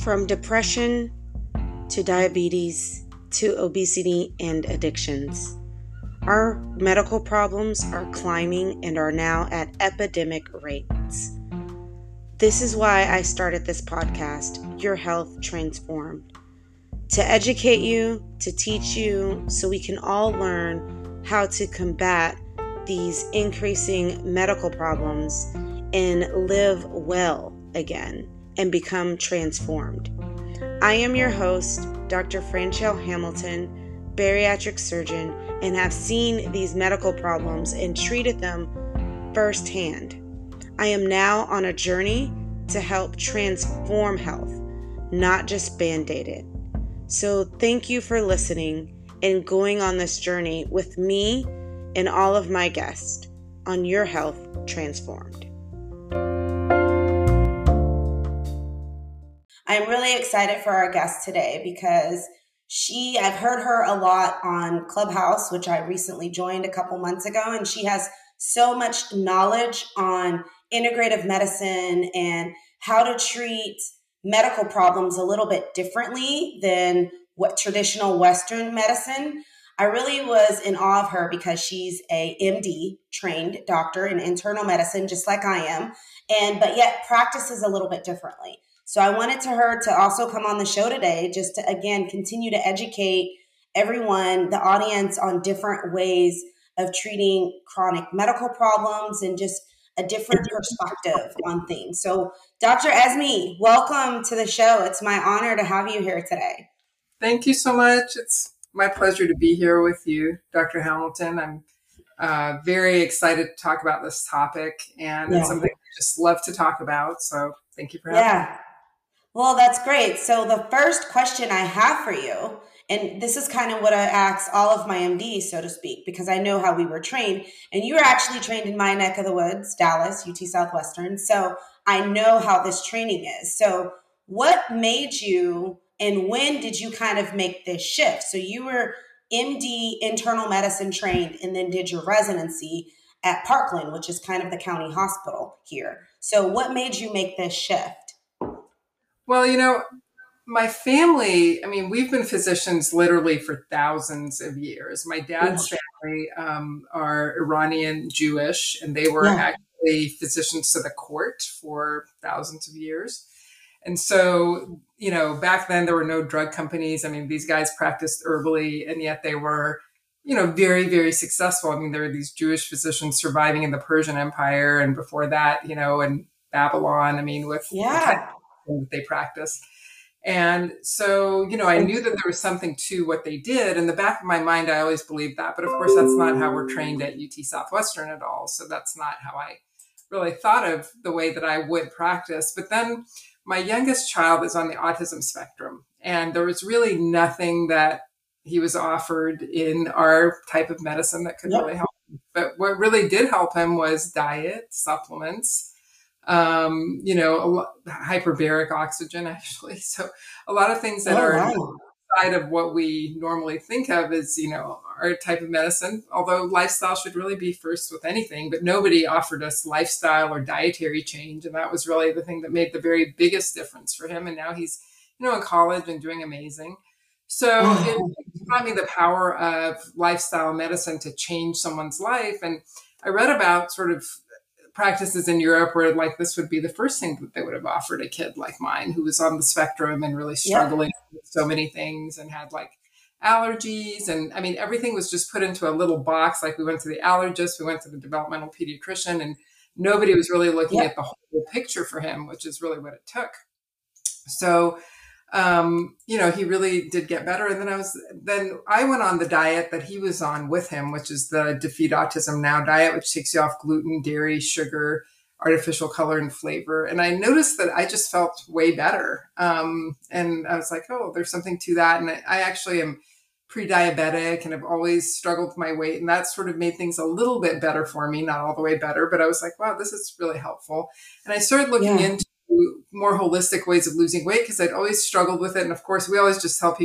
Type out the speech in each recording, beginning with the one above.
From depression to diabetes to obesity and addictions. Our medical problems are climbing and are now at epidemic rates. This is why I started this podcast, Your Health Transformed, to educate you, to teach you, so we can all learn how to combat these increasing medical problems and live well again and become transformed. I am your host, Dr. Franchelle Hamilton, bariatric surgeon, and have seen these medical problems and treated them firsthand. I am now on a journey to help transform health, not just band aid it. So, thank you for listening and going on this journey with me and all of my guests on Your Health Transformed. I'm really excited for our guest today because she, I've heard her a lot on Clubhouse, which I recently joined a couple months ago, and she has so much knowledge on integrative medicine and how to treat medical problems a little bit differently than what traditional Western medicine. I really was in awe of her because she's a MD trained doctor in internal medicine, just like I am, and but yet practices a little bit differently. So I wanted to her to also come on the show today just to again continue to educate everyone, the audience on different ways of treating chronic medical problems and just a different perspective on things. So, Dr. Esme, welcome to the show. It's my honor to have you here today. Thank you so much. It's my pleasure to be here with you, Dr. Hamilton. I'm uh, very excited to talk about this topic, and yeah. it's something I just love to talk about. So, thank you for having yeah. me. Well, that's great. So, the first question I have for you, and this is kind of what I ask all of my MDs, so to speak, because I know how we were trained. And you were actually trained in my neck of the woods, Dallas, UT Southwestern. So, I know how this training is. So, what made you and when did you kind of make this shift? So, you were MD internal medicine trained and then did your residency at Parkland, which is kind of the county hospital here. So, what made you make this shift? Well, you know, my family, I mean, we've been physicians literally for thousands of years. My dad's family um, are Iranian Jewish, and they were yeah. actually physicians to the court for thousands of years. And so, you know, back then there were no drug companies. I mean, these guys practiced herbally, and yet they were, you know, very, very successful. I mean, there were these Jewish physicians surviving in the Persian Empire, and before that, you know, in Babylon. I mean, with yeah that they practice. And so, you know, I knew that there was something to what they did. In the back of my mind, I always believed that. But of course, that's not how we're trained at UT Southwestern at all. So that's not how I really thought of the way that I would practice. But then my youngest child is on the autism spectrum. And there was really nothing that he was offered in our type of medicine that could yep. really help him. But what really did help him was diet, supplements, um, you know, hyperbaric oxygen, actually. So a lot of things that oh, are wow. outside of what we normally think of as, you know, our type of medicine, although lifestyle should really be first with anything, but nobody offered us lifestyle or dietary change. And that was really the thing that made the very biggest difference for him. And now he's, you know, in college and doing amazing. So oh. it taught me the power of lifestyle medicine to change someone's life. And I read about sort of practices in Europe where like this would be the first thing that they would have offered a kid like mine who was on the spectrum and really struggling yeah. with so many things and had like allergies and I mean everything was just put into a little box like we went to the allergist we went to the developmental pediatrician and nobody was really looking yeah. at the whole picture for him which is really what it took so um, you know, he really did get better. And then I was, then I went on the diet that he was on with him, which is the Defeat Autism Now diet, which takes you off gluten, dairy, sugar, artificial color and flavor. And I noticed that I just felt way better. Um, and I was like, oh, there's something to that. And I, I actually am pre-diabetic and have always struggled with my weight. And that sort of made things a little bit better for me, not all the way better, but I was like, wow, this is really helpful. And I started looking yeah. into more holistic ways of losing weight because I'd always struggled with it. And of course, we always just tell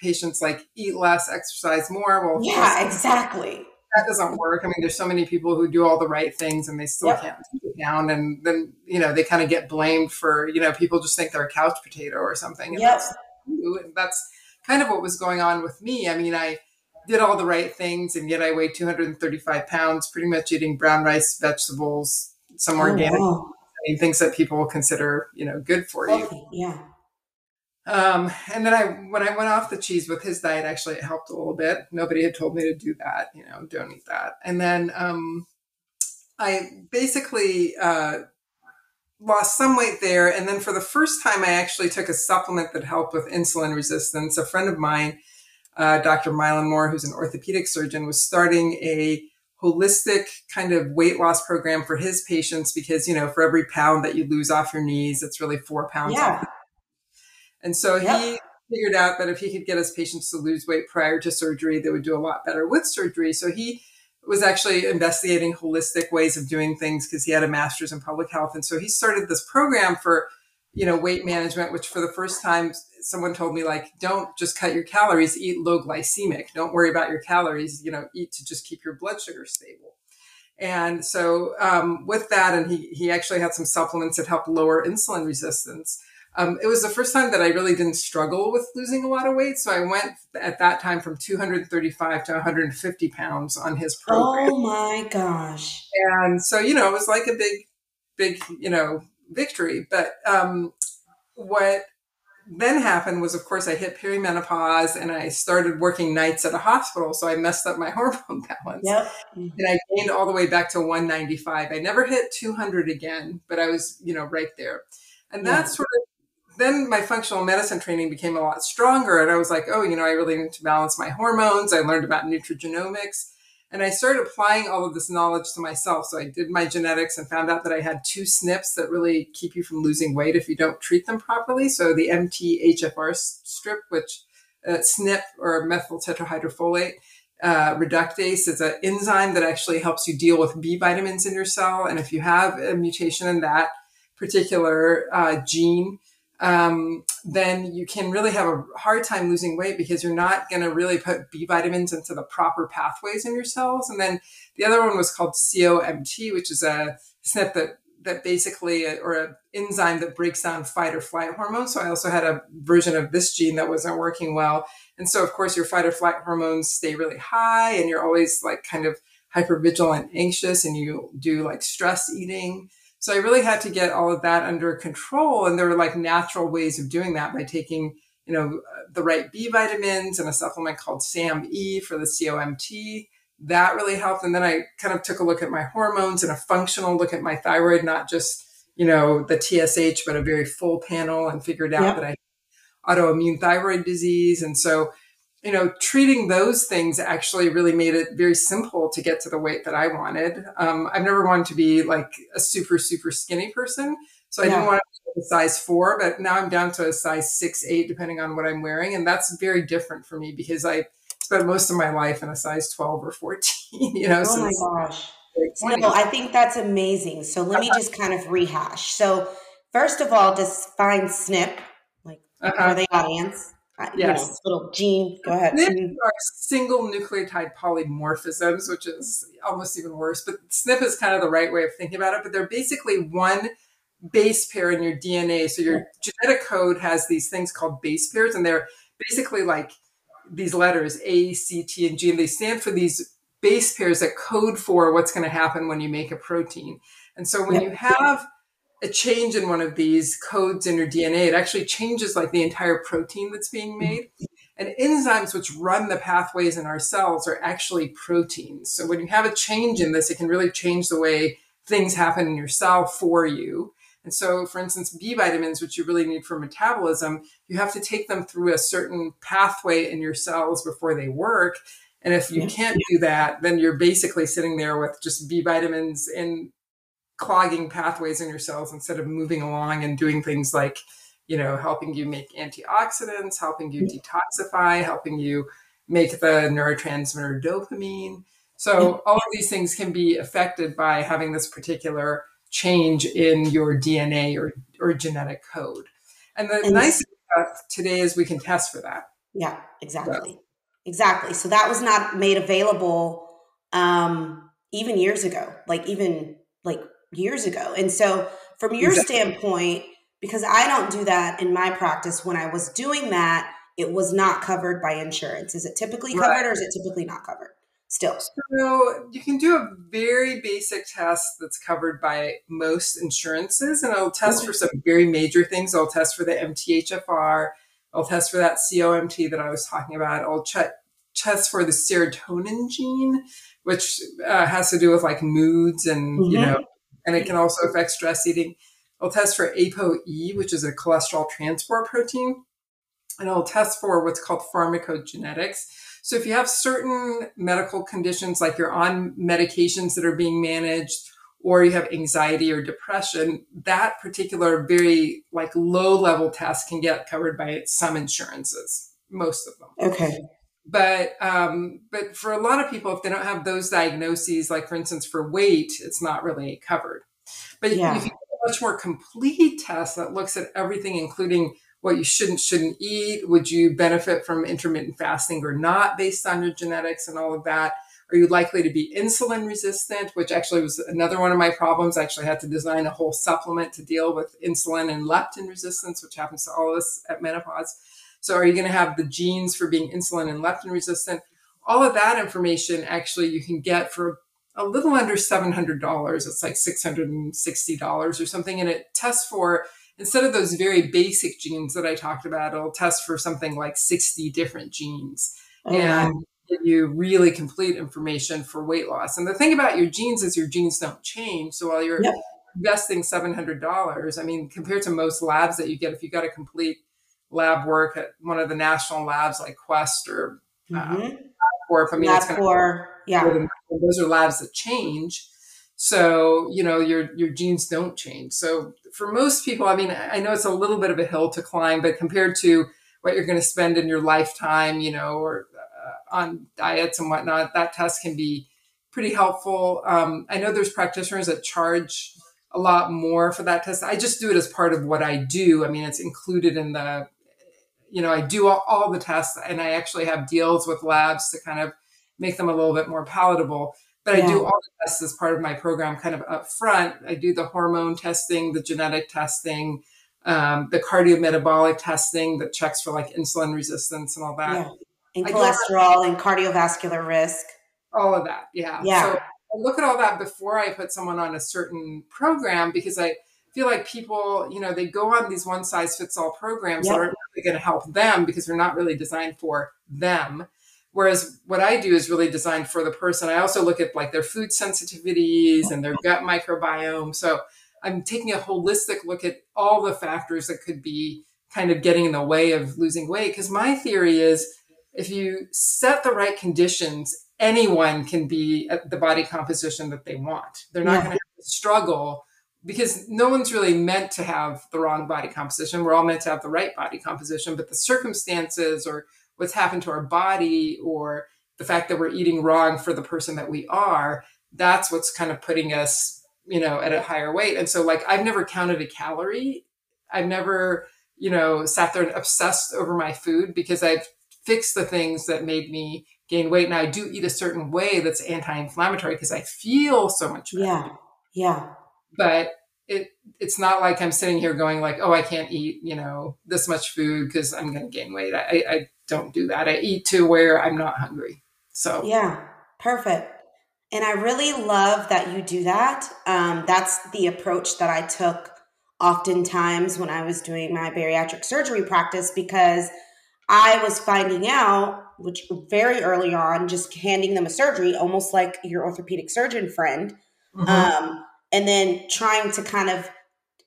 patients like eat less, exercise more. Well, yeah, exactly. that doesn't work. I mean, there's so many people who do all the right things and they still yep. can't take it down. And then, you know, they kind of get blamed for, you know, people just think they're a couch potato or something. And, yep. that's, and that's kind of what was going on with me. I mean, I did all the right things and yet I weighed 235 pounds, pretty much eating brown rice, vegetables, some oh, organic, wow. Things that people will consider, you know, good for you. Yeah. Um, and then I, when I went off the cheese with his diet, actually it helped a little bit. Nobody had told me to do that, you know, don't eat that. And then, um, I basically, uh, lost some weight there. And then for the first time, I actually took a supplement that helped with insulin resistance. A friend of mine, uh, Dr. Mylan Moore, who's an orthopedic surgeon, was starting a holistic kind of weight loss program for his patients because, you know, for every pound that you lose off your knees, it's really four pounds yeah. And so yep. he figured out that if he could get his patients to lose weight prior to surgery, they would do a lot better with surgery. So he was actually investigating holistic ways of doing things because he had a master's in public health. And so he started this program for, you know, weight management, which for the first time someone told me like, don't just cut your calories, eat low glycemic. Don't worry about your calories, you know, eat to just keep your blood sugar stable. And so um, with that, and he, he actually had some supplements that helped lower insulin resistance um, it was the first time that I really didn't struggle with losing a lot of weight. So I went at that time from 235 to 150 pounds on his program. Oh my gosh. And so, you know, it was like a big, big, you know, victory. But um, what then happened was, of course, I hit perimenopause and I started working nights at a hospital. So I messed up my hormone balance. Yep. And I gained all the way back to 195. I never hit 200 again, but I was, you know, right there. And yeah. that sort of then my functional medicine training became a lot stronger. And I was like, oh, you know, I really need to balance my hormones. I learned about nutrigenomics. And I started applying all of this knowledge to myself. So I did my genetics and found out that I had two SNPs that really keep you from losing weight if you don't treat them properly. So the MTHFR strip, which uh, SNP or methyl tetrahydrofolate uh, reductase is an enzyme that actually helps you deal with B vitamins in your cell. And if you have a mutation in that particular uh, gene, um, then you can really have a hard time losing weight because you're not going to really put B vitamins into the proper pathways in your cells. And then the other one was called COMT, which is a SNP that that basically or an enzyme that breaks down fight or flight hormones. So I also had a version of this gene that wasn't working well. And so of course your fight or flight hormones stay really high and you're always like kind of hyper vigilant, anxious, and you do like stress eating. So I really had to get all of that under control. And there were like natural ways of doing that by taking, you know, the right B vitamins and a supplement called SAMe for the COMT. That really helped. And then I kind of took a look at my hormones and a functional look at my thyroid, not just, you know, the TSH, but a very full panel and figured out yep. that I autoimmune thyroid disease. And so you know, treating those things actually really made it very simple to get to the weight that I wanted. Um, I've never wanted to be like a super, super skinny person. So I yeah. didn't want to be a size four, but now I'm down to a size six, eight, depending on what I'm wearing. And that's very different for me because I spent most of my life in a size 12 or 14, you know. Oh my gosh. No, I think that's amazing. So let me just kind of rehash. So first of all, define SNP, like uh-huh. for the audience yes. know, little gene. Go ahead. SNP are single nucleotide polymorphisms, which is almost even worse. But SNP is kind of the right way of thinking about it. But they're basically one base pair in your DNA. So your genetic code has these things called base pairs, and they're basically like these letters A, C, T, and G, and they stand for these base pairs that code for what's going to happen when you make a protein. And so when yep. you have a change in one of these codes in your DNA, it actually changes like the entire protein that's being mm-hmm. made. And enzymes which run the pathways in our cells are actually proteins. So when you have a change in this, it can really change the way things happen in your cell for you. And so, for instance, B vitamins, which you really need for metabolism, you have to take them through a certain pathway in your cells before they work. And if you can't do that, then you're basically sitting there with just B vitamins in clogging pathways in your cells instead of moving along and doing things like you know helping you make antioxidants helping you detoxify helping you make the neurotransmitter dopamine. So all of these things can be affected by having this particular change in your dna or, or genetic code. And the and nice thing about today is we can test for that. Yeah exactly. So. exactly. So that was not made available um, even years ago, like even like years ago. And so, from your exactly. standpoint, because I don't do that in my practice, when I was doing that, it was not covered by insurance. Is it typically covered right. or is it typically not covered? Still. So you can do a very basic test that's covered by most insurances, and I'll test for some very major things. I'll test for the MTHFR. I'll test for that COMT that I was talking about. I'll check test for the serotonin gene, which uh, has to do with like moods and mm-hmm. you know, and it can also affect stress eating. It'll test for ApoE, which is a cholesterol transport protein, and it'll test for what's called pharmacogenetics. So if you have certain medical conditions, like you're on medications that are being managed, or you have anxiety or depression, that particular very like low level test can get covered by some insurances, most of them. Okay. But um, but for a lot of people, if they don't have those diagnoses, like for instance for weight, it's not really covered. But yeah. if you get a much more complete test that looks at everything, including what you shouldn't shouldn't eat, would you benefit from intermittent fasting or not, based on your genetics and all of that? Are you likely to be insulin resistant, which actually was another one of my problems? I actually had to design a whole supplement to deal with insulin and leptin resistance, which happens to all of us at menopause. So, are you going to have the genes for being insulin and leptin resistant? All of that information actually you can get for a little under $700. It's like $660 or something. And it tests for, instead of those very basic genes that I talked about, it'll test for something like 60 different genes. Oh, and wow. give you really complete information for weight loss. And the thing about your genes is your genes don't change. So while you're yep. investing $700, I mean, compared to most labs that you get, if you got a complete lab work at one of the national labs like Quest or mm-hmm. um, LabCorp. I mean, LabCorp, yeah, those are labs that change. So you know your your genes don't change. So for most people, I mean, I know it's a little bit of a hill to climb, but compared to what you're going to spend in your lifetime, you know, or uh, on diets and whatnot, that test can be pretty helpful. Um, I know there's practitioners that charge a lot more for that test. I just do it as part of what I do. I mean, it's included in the you know, I do all, all, the tests and I actually have deals with labs to kind of make them a little bit more palatable. But yeah. I do all the tests as part of my program kind of up front. I do the hormone testing, the genetic testing, um, the cardiometabolic testing that checks for like insulin resistance and all that. Yeah. And I cholesterol and cardiovascular risk. All of that. Yeah. Yeah. So I look at all that before I put someone on a certain program because I, feel like people, you know, they go on these one size fits all programs yep. that aren't really going to help them because they're not really designed for them. Whereas what I do is really designed for the person. I also look at like their food sensitivities and their gut microbiome. So I'm taking a holistic look at all the factors that could be kind of getting in the way of losing weight. Because my theory is if you set the right conditions, anyone can be at the body composition that they want. They're not yeah. going to struggle because no one's really meant to have the wrong body composition. We're all meant to have the right body composition, but the circumstances or what's happened to our body or the fact that we're eating wrong for the person that we are, that's what's kind of putting us, you know, at a higher weight. And so like I've never counted a calorie. I've never, you know, sat there and obsessed over my food because I've fixed the things that made me gain weight. And I do eat a certain way that's anti-inflammatory because I feel so much better. Yeah. Yeah but it it's not like I'm sitting here going like, oh, I can't eat, you know, this much food because I'm going to gain weight. I, I don't do that. I eat to where I'm not hungry. So yeah, perfect. And I really love that you do that. Um, that's the approach that I took oftentimes when I was doing my bariatric surgery practice because I was finding out, which very early on, just handing them a surgery, almost like your orthopedic surgeon friend. Mm-hmm. Um, and then trying to kind of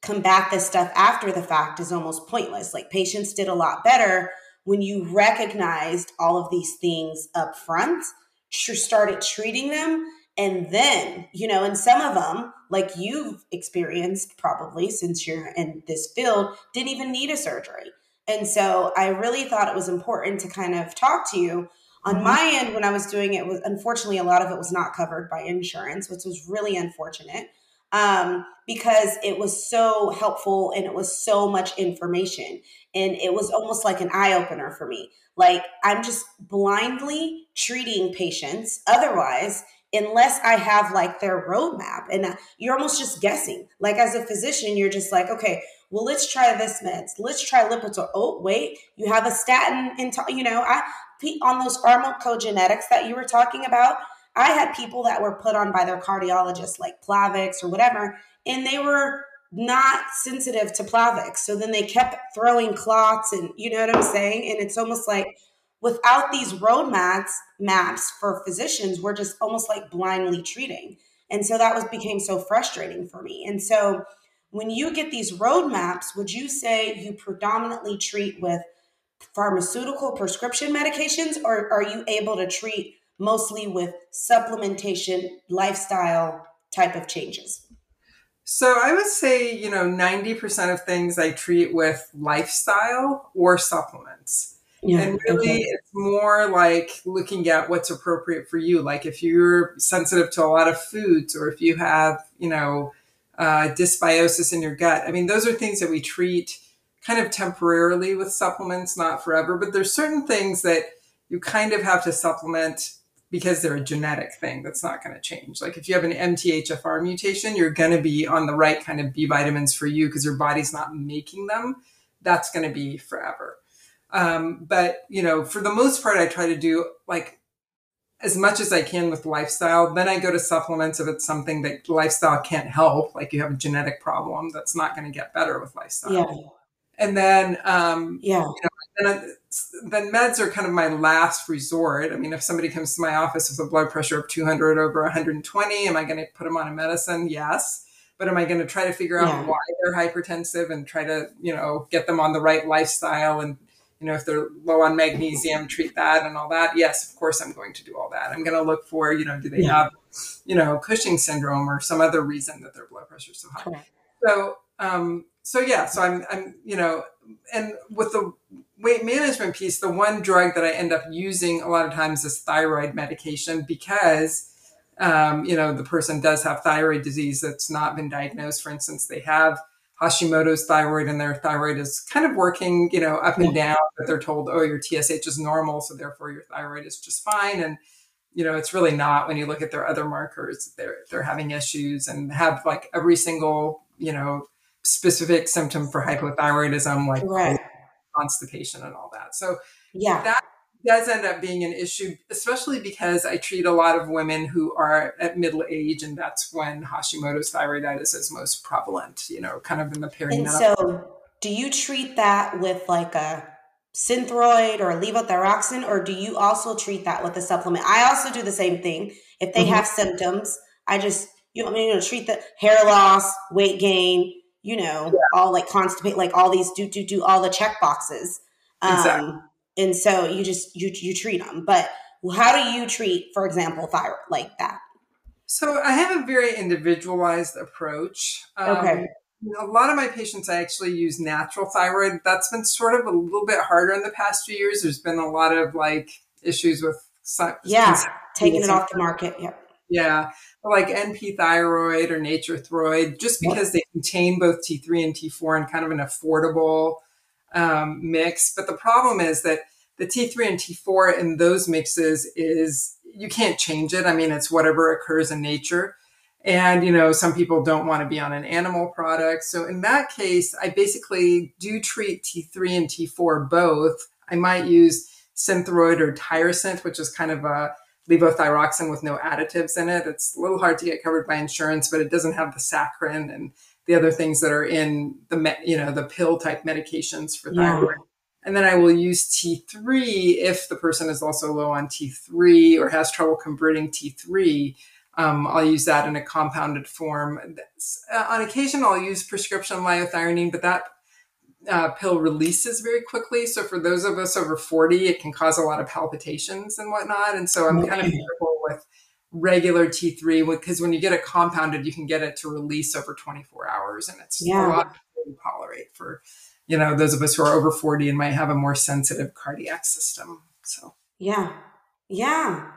combat this stuff after the fact is almost pointless. Like patients did a lot better when you recognized all of these things up front, started treating them. And then, you know, and some of them, like you've experienced probably since you're in this field, didn't even need a surgery. And so I really thought it was important to kind of talk to you. On mm-hmm. my end, when I was doing it, was unfortunately a lot of it was not covered by insurance, which was really unfortunate um, because it was so helpful and it was so much information. And it was almost like an eye opener for me. Like I'm just blindly treating patients. Otherwise, unless I have like their roadmap. And uh, you're almost just guessing. Like as a physician, you're just like, okay, well, let's try this meds. Let's try Lipitor. Oh, wait, you have a statin in, you know, I on those pharmacogenetics that you were talking about. I had people that were put on by their cardiologist, like Plavix or whatever, and they were not sensitive to Plavix. So then they kept throwing clots, and you know what I'm saying? And it's almost like without these roadmaps maps for physicians, we're just almost like blindly treating. And so that was became so frustrating for me. And so when you get these roadmaps, would you say you predominantly treat with pharmaceutical prescription medications, or are you able to treat mostly with supplementation, lifestyle type of changes? So I would say, you know, 90% of things I treat with lifestyle or supplements. Yeah, and really, okay. it's more like looking at what's appropriate for you. Like if you're sensitive to a lot of foods, or if you have, you know, uh, dysbiosis in your gut. I mean, those are things that we treat kind of temporarily with supplements, not forever. But there's certain things that you kind of have to supplement because they're a genetic thing that's not going to change. Like if you have an MTHFR mutation, you're going to be on the right kind of B vitamins for you because your body's not making them. That's going to be forever. Um, but you know, for the most part, I try to do like as much as I can with lifestyle. Then I go to supplements if it's something that lifestyle can't help, like you have a genetic problem that's not going to get better with lifestyle. Yeah. And then, um, yeah, you know, then, then meds are kind of my last resort. I mean, if somebody comes to my office with a blood pressure of 200 over 120, am I going to put them on a medicine? Yes. But am I going to try to figure out yeah. why they're hypertensive and try to, you know, get them on the right lifestyle and you know, if they're low on magnesium, treat that and all that. Yes, of course, I'm going to do all that. I'm going to look for, you know, do they yeah. have, you know, Cushing syndrome or some other reason that their blood pressure is so high. Correct. So, um, so yeah, so I'm, I'm, you know, and with the weight management piece, the one drug that I end up using a lot of times is thyroid medication because, um, you know, the person does have thyroid disease that's not been diagnosed. For instance, they have Hashimoto's thyroid and their thyroid is kind of working, you know, up and down, but they're told, oh, your TSH is normal, so therefore your thyroid is just fine. And, you know, it's really not when you look at their other markers, they're they're having issues and have like every single, you know, specific symptom for hypothyroidism, like right. Constipation and all that. So yeah, that does end up being an issue, especially because I treat a lot of women who are at middle age, and that's when Hashimoto's thyroiditis is most prevalent. You know, kind of in the perimenopause. And so, do you treat that with like a synthroid or levothyroxine, or do you also treat that with a supplement? I also do the same thing. If they mm-hmm. have symptoms, I just you know, I mean, you know, treat the hair loss, weight gain, you know, yeah. all like constipate, like all these do do do all the check boxes. Um, exactly. and so you just you you treat them but how do you treat for example thyroid like that? So i have a very individualized approach. Um, okay. a lot of my patients i actually use natural thyroid. That's been sort of a little bit harder in the past few years. There's been a lot of like issues with yeah. taking it off the market. Yep. Yeah like np thyroid or Nature-Throid just because they contain both t3 and t4 in kind of an affordable um, mix. But the problem is that the T3 and T4 in those mixes is you can't change it. I mean, it's whatever occurs in nature. And, you know, some people don't want to be on an animal product. So in that case, I basically do treat T3 and T4 both. I might use Synthroid or Tirosint, which is kind of a levothyroxine with no additives in it. It's a little hard to get covered by insurance, but it doesn't have the saccharin and the other things that are in the you know the pill type medications for thyroid. Yeah. And then I will use T3 if the person is also low on T3 or has trouble converting T3. Um, I'll use that in a compounded form. Uh, on occasion, I'll use prescription liothyronine, but that uh, pill releases very quickly. So for those of us over 40, it can cause a lot of palpitations and whatnot. And so I'm okay. kind of careful with regular T3 because when you get it compounded, you can get it to release over 24 hours and it's yeah. a lot to tolerate for, you know, those of us who are over 40 and might have a more sensitive cardiac system. So, yeah. Yeah.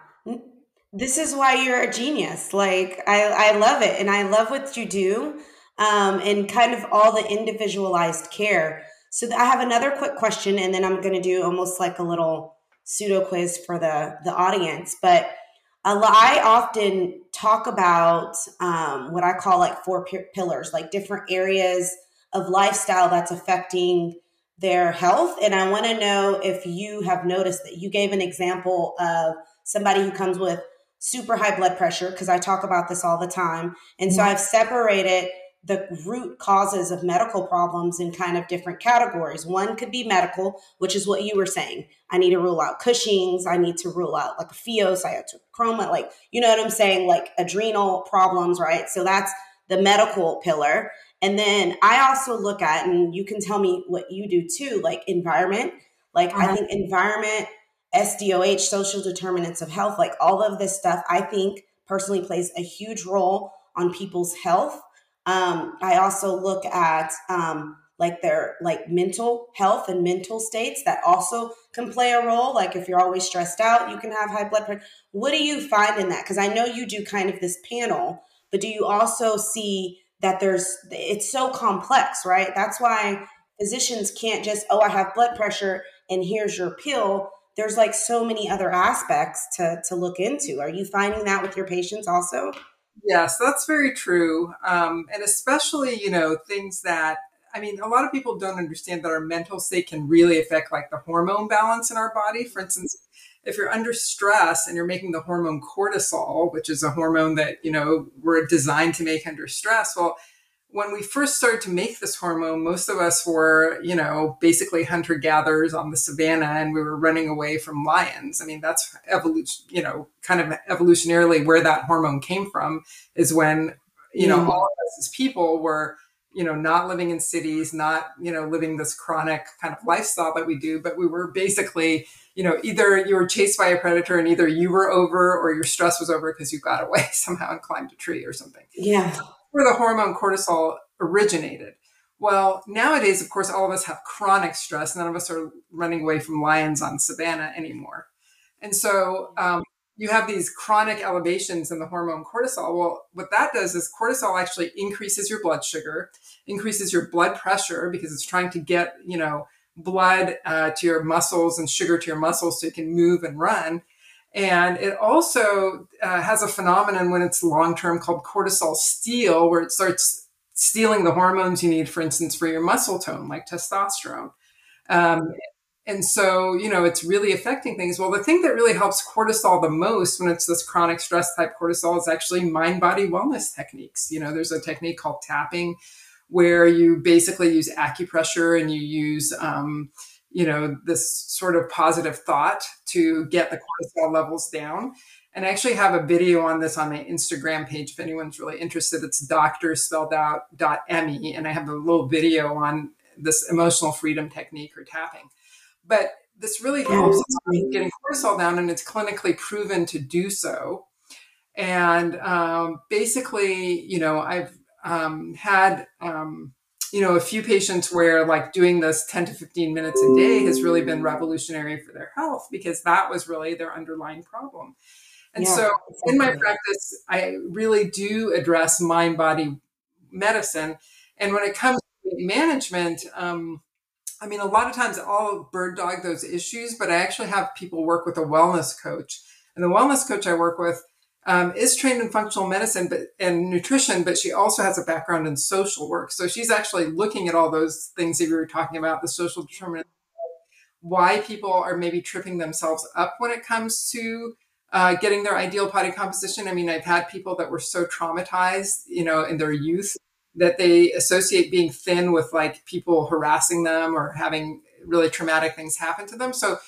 This is why you're a genius. Like, I, I love it. And I love what you do um, and kind of all the individualized care. So, I have another quick question, and then I'm going to do almost like a little pseudo quiz for the, the audience. But I often talk about um, what I call like four p- pillars, like different areas of lifestyle that's affecting their health. And I want to know if you have noticed that you gave an example of somebody who comes with super high blood pressure, because I talk about this all the time. And so mm-hmm. I've separated the root causes of medical problems in kind of different categories. One could be medical, which is what you were saying. I need to rule out Cushing's. I need to rule out like a pheocytochroma, like, you know what I'm saying? Like adrenal problems, right? So that's the medical pillar. And then I also look at, and you can tell me what you do too, like environment. Like uh-huh. I think environment, SDOH, social determinants of health, like all of this stuff, I think personally plays a huge role on people's health um, I also look at um, like their like mental health and mental states that also can play a role. Like if you're always stressed out, you can have high blood pressure. What do you find in that? Because I know you do kind of this panel, but do you also see that there's it's so complex, right? That's why physicians can't just oh I have blood pressure and here's your pill. There's like so many other aspects to to look into. Are you finding that with your patients also? Yes, that's very true. Um, and especially, you know, things that, I mean, a lot of people don't understand that our mental state can really affect like the hormone balance in our body. For instance, if you're under stress and you're making the hormone cortisol, which is a hormone that, you know, we're designed to make under stress, well, when we first started to make this hormone, most of us were, you know, basically hunter gatherers on the savannah and we were running away from lions. I mean, that's evolution, you know, kind of evolutionarily where that hormone came from is when, you know, mm. all of us as people were, you know, not living in cities, not, you know, living this chronic kind of lifestyle that we do, but we were basically, you know, either you were chased by a predator and either you were over or your stress was over because you got away somehow and climbed a tree or something. Yeah where the hormone cortisol originated. Well, nowadays, of course, all of us have chronic stress. None of us are running away from lions on savannah anymore. And so um, you have these chronic elevations in the hormone cortisol. Well, what that does is cortisol actually increases your blood sugar, increases your blood pressure because it's trying to get, you know, blood uh, to your muscles and sugar to your muscles so you can move and run. And it also uh, has a phenomenon when it's long term called cortisol steal, where it starts stealing the hormones you need, for instance, for your muscle tone, like testosterone. Um, and so, you know, it's really affecting things. Well, the thing that really helps cortisol the most when it's this chronic stress type cortisol is actually mind body wellness techniques. You know, there's a technique called tapping where you basically use acupressure and you use, um, you know, this sort of positive thought to get the cortisol levels down. And I actually have a video on this on my Instagram page if anyone's really interested. It's doctor spelled out dot me, and I have a little video on this emotional freedom technique or tapping. But this really helps getting cortisol down, and it's clinically proven to do so. And um, basically, you know, I've um, had um, you know, a few patients where like doing this 10 to 15 minutes a day has really been revolutionary for their health because that was really their underlying problem. And yeah, so exactly. in my practice, I really do address mind body medicine. And when it comes to management, um, I mean, a lot of times I'll bird dog those issues, but I actually have people work with a wellness coach. And the wellness coach I work with um, is trained in functional medicine but, and nutrition, but she also has a background in social work. So she's actually looking at all those things that we were talking about, the social determinants, why people are maybe tripping themselves up when it comes to uh, getting their ideal body composition. I mean, I've had people that were so traumatized, you know, in their youth that they associate being thin with like people harassing them or having really traumatic things happen to them. So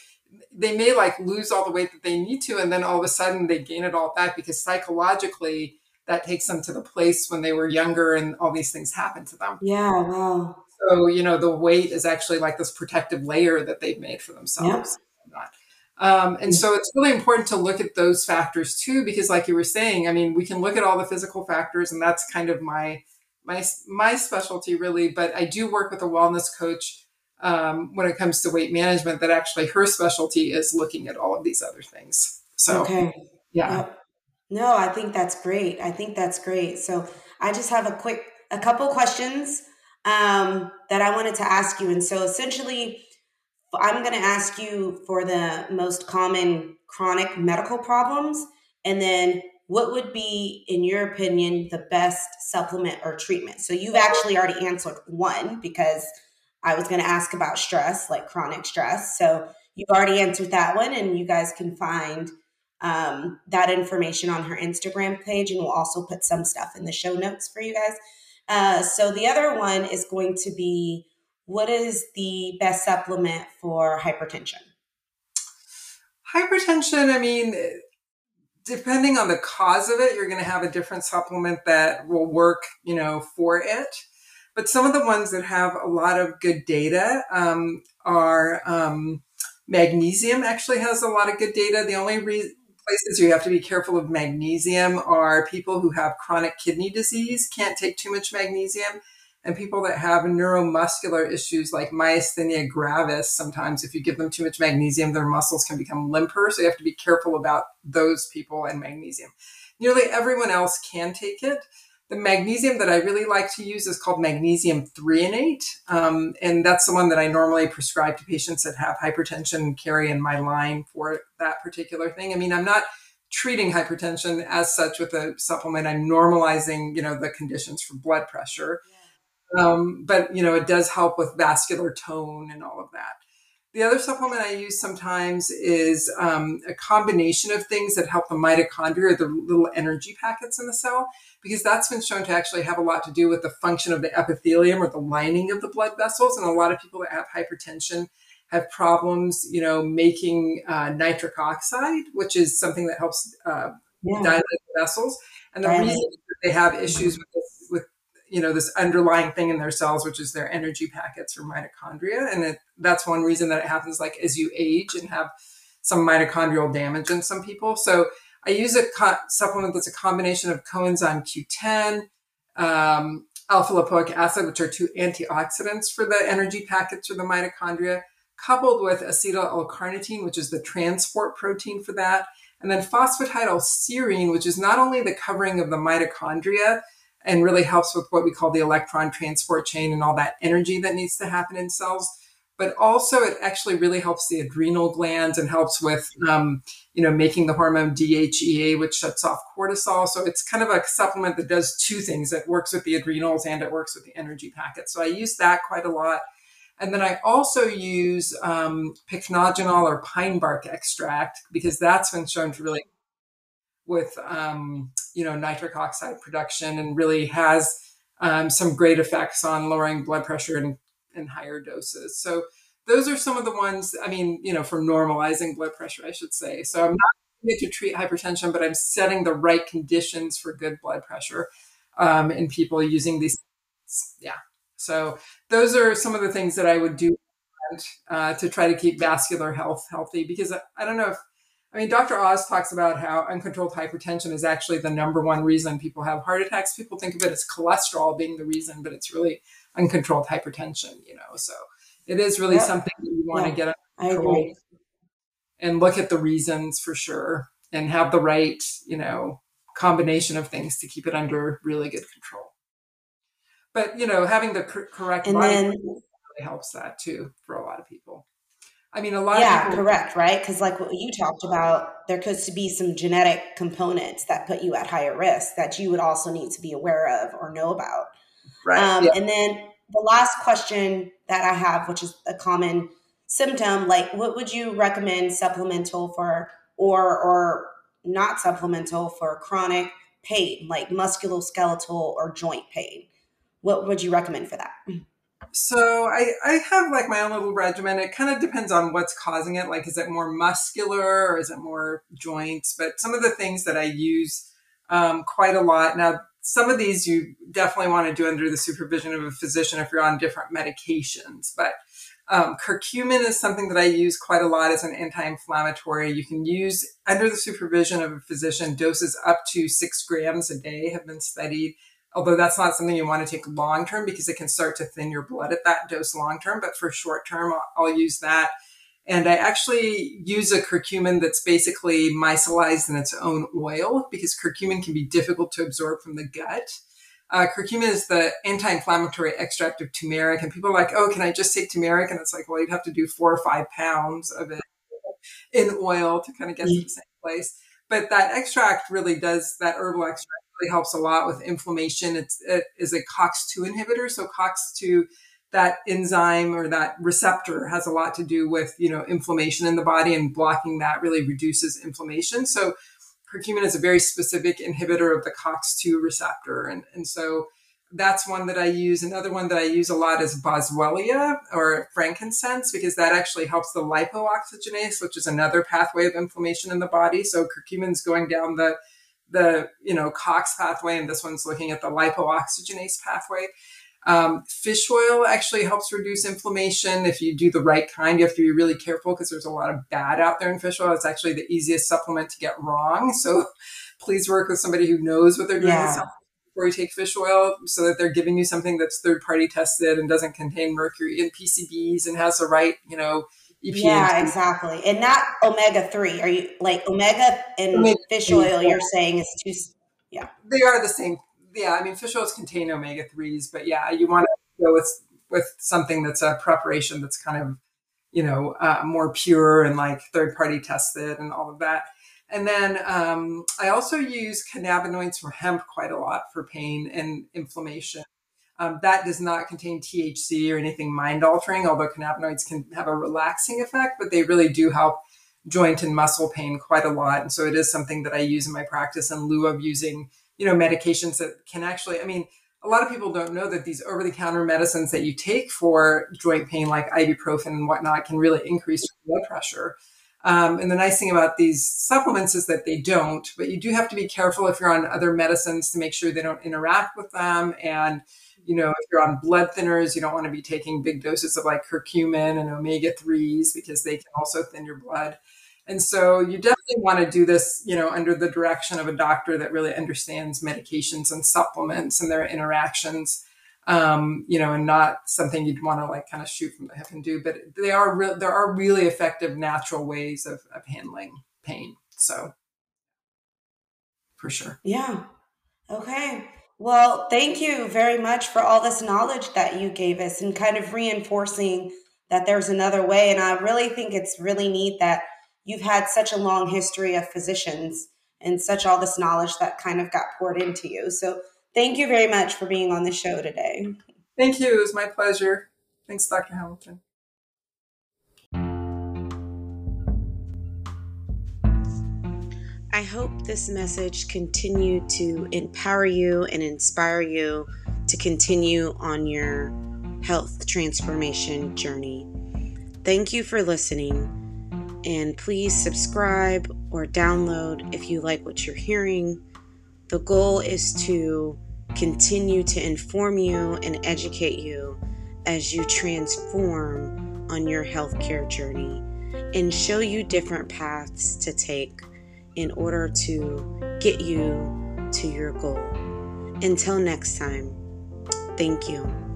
they may like lose all the weight that they need to and then all of a sudden they gain it all back because psychologically that takes them to the place when they were younger and all these things happen to them. Yeah wow. So you know the weight is actually like this protective layer that they've made for themselves. Yep. um, and so it's really important to look at those factors too because like you were saying i mean we can look at all the physical factors and that's kind of my my my specialty really but i do work with a wellness coach um, when it comes to weight management that actually her specialty is looking at all of these other things. So, okay. yeah. No, I think that's great. I think that's great. So, I just have a quick, a couple questions um, that I wanted to ask you. And so, essentially, I'm going to ask you for the most common chronic medical problems. And then what would be, in your opinion, the best supplement or treatment? So you've actually already answered one because I was going to ask about stress, like chronic stress. So you've already answered that one, and you guys can find um, that information on her Instagram page, and we'll also put some stuff in the show notes for you guys. Uh, so the other one is going to be what is the best supplement for hypertension? Hypertension, I mean, depending on the cause of it, you're going to have a different supplement that will work, you know, for it. But some of the ones that have a lot of good data um, are um, magnesium. Actually, has a lot of good data. The only re- places you have to be careful of magnesium are people who have chronic kidney disease can't take too much magnesium and people that have neuromuscular issues like myasthenia gravis sometimes if you give them too much magnesium their muscles can become limper so you have to be careful about those people and magnesium nearly everyone else can take it the magnesium that i really like to use is called magnesium threonate um, and that's the one that i normally prescribe to patients that have hypertension carry in my line for that particular thing. I mean i'm not treating hypertension as such with a supplement. I'm normalizing you know the conditions for blood pressure. Yeah. Um, but you know, it does help with vascular tone and all of that. The other supplement I use sometimes is um, a combination of things that help the mitochondria, the little energy packets in the cell, because that's been shown to actually have a lot to do with the function of the epithelium or the lining of the blood vessels. And a lot of people that have hypertension have problems, you know, making uh, nitric oxide, which is something that helps uh, yeah. dilate the vessels. And the reason they have issues with this you know this underlying thing in their cells which is their energy packets or mitochondria. And it, that's one reason that it happens like as you age and have some mitochondrial damage in some people. So i use a co- supplement that's a combination of coenzyme q10 um, alpha lipoic acid which are two antioxidants for the energy packets or the mitochondria coupled with acetyl l-carnitine which is the transport protein for that and then phosphatidylserine which is not only the covering of the mitochondria and really helps with what we call the electron transport chain and all that energy that needs to happen in cells. But also, it actually really helps the adrenal glands and helps with, um, you know, making the hormone DHEA, which shuts off cortisol. So it's kind of a supplement that does two things. It works with the adrenals and it works with the energy packet. So I use that quite a lot. And then I also use um, pycnogenol or pine bark extract because that's been shown to really with um, you know nitric oxide production and really has um, some great effects on lowering blood pressure in, in higher doses. So those are some of the ones. I mean, you know, for normalizing blood pressure, I should say. So I'm not to treat hypertension, but I'm setting the right conditions for good blood pressure um, in people using these. Yeah. So those are some of the things that I would do uh, to try to keep vascular health healthy because I, I don't know if I mean, Dr. Oz talks about how uncontrolled hypertension is actually the number one reason people have heart attacks. People think of it as cholesterol being the reason, but it's really uncontrolled hypertension, you know. So it is really something that you want yeah, to get under control and look at the reasons for sure and have the right, you know, combination of things to keep it under really good control. But, you know, having the correct and body then, really helps that too for a lot of people. I mean, a lot yeah, people- correct, right? Because like what you talked about, there could be some genetic components that put you at higher risk that you would also need to be aware of or know about. Right. Um, yeah. And then the last question that I have, which is a common symptom, like what would you recommend supplemental for, or or not supplemental for chronic pain, like musculoskeletal or joint pain? What would you recommend for that? So I, I have like my own little regimen. It kind of depends on what's causing it. Like, is it more muscular or is it more joints? But some of the things that I use um, quite a lot now, some of these you definitely want to do under the supervision of a physician if you're on different medications. But um, curcumin is something that I use quite a lot as an anti-inflammatory. You can use under the supervision of a physician. Doses up to six grams a day have been studied although that's not something you want to take long term because it can start to thin your blood at that dose long term. But for short term, I'll, I'll, use that. And I actually use a curcumin that's basically micellized in its own oil because curcumin can be difficult to absorb from the gut. Uh, curcumin is the anti-inflammatory extract of turmeric, and people are like, "Oh, can I just take turmeric?" And it's like, well, you'd have to do four or five pounds of it in oil to kind of get to the same place. But that extract really does that herbal extract helps a lot with inflammation. It's, it is a COX2 inhibitor. So COX2, that enzyme or that receptor has a lot to do with, you know, inflammation in the body and blocking that really reduces inflammation. So curcumin is a very specific inhibitor of the COX2 receptor. And, and so that's one that I use. Another one that I use a lot is boswellia or frankincense because that actually helps the lipooxygenase, which is another pathway of inflammation in the body. So curcumin's going down the the you know COX pathway, and this one's looking at the lipoxygenase pathway. Um, fish oil actually helps reduce inflammation if you do the right kind. You have to be really careful because there's a lot of bad out there in fish oil. It's actually the easiest supplement to get wrong. So please work with somebody who knows what they're doing yeah. before you take fish oil so that they're giving you something that's third party tested and doesn't contain mercury and PCBs and has the right, you know, EPA. Yeah, exactly. And not omega 3. Are you like omega and omega fish oil, you're saying is too, yeah. They are the same yeah, I mean, fish oils contain omega threes, but yeah, you want to go with with something that's a preparation that's kind of you know uh, more pure and like third party tested and all of that. And then um, I also use cannabinoids from hemp quite a lot for pain and inflammation. Um, that does not contain THC or anything mind altering, although cannabinoids can have a relaxing effect, but they really do help joint and muscle pain quite a lot. And so it is something that I use in my practice in lieu of using you know, medications that can actually, I mean, a lot of people don't know that these over the counter medicines that you take for joint pain, like ibuprofen and whatnot, can really increase blood pressure. Um, and the nice thing about these supplements is that they don't, but you do have to be careful if you're on other medicines to make sure they don't interact with them. And, you know, if you're on blood thinners, you don't want to be taking big doses of like curcumin and omega 3s because they can also thin your blood. And so you definitely want to do this, you know, under the direction of a doctor that really understands medications and supplements and their interactions. Um, you know, and not something you'd want to like kind of shoot from the hip and do, but they are real, there are really effective natural ways of, of handling pain. So for sure. Yeah. Okay. Well, thank you very much for all this knowledge that you gave us and kind of reinforcing that there's another way. And I really think it's really neat that you've had such a long history of physicians and such all this knowledge that kind of got poured into you. So thank you very much for being on the show today. Thank you. It was my pleasure. Thanks, Dr. Hamilton. I hope this message continued to empower you and inspire you to continue on your health transformation journey. Thank you for listening. And please subscribe or download if you like what you're hearing. The goal is to continue to inform you and educate you as you transform on your healthcare journey and show you different paths to take in order to get you to your goal. Until next time, thank you.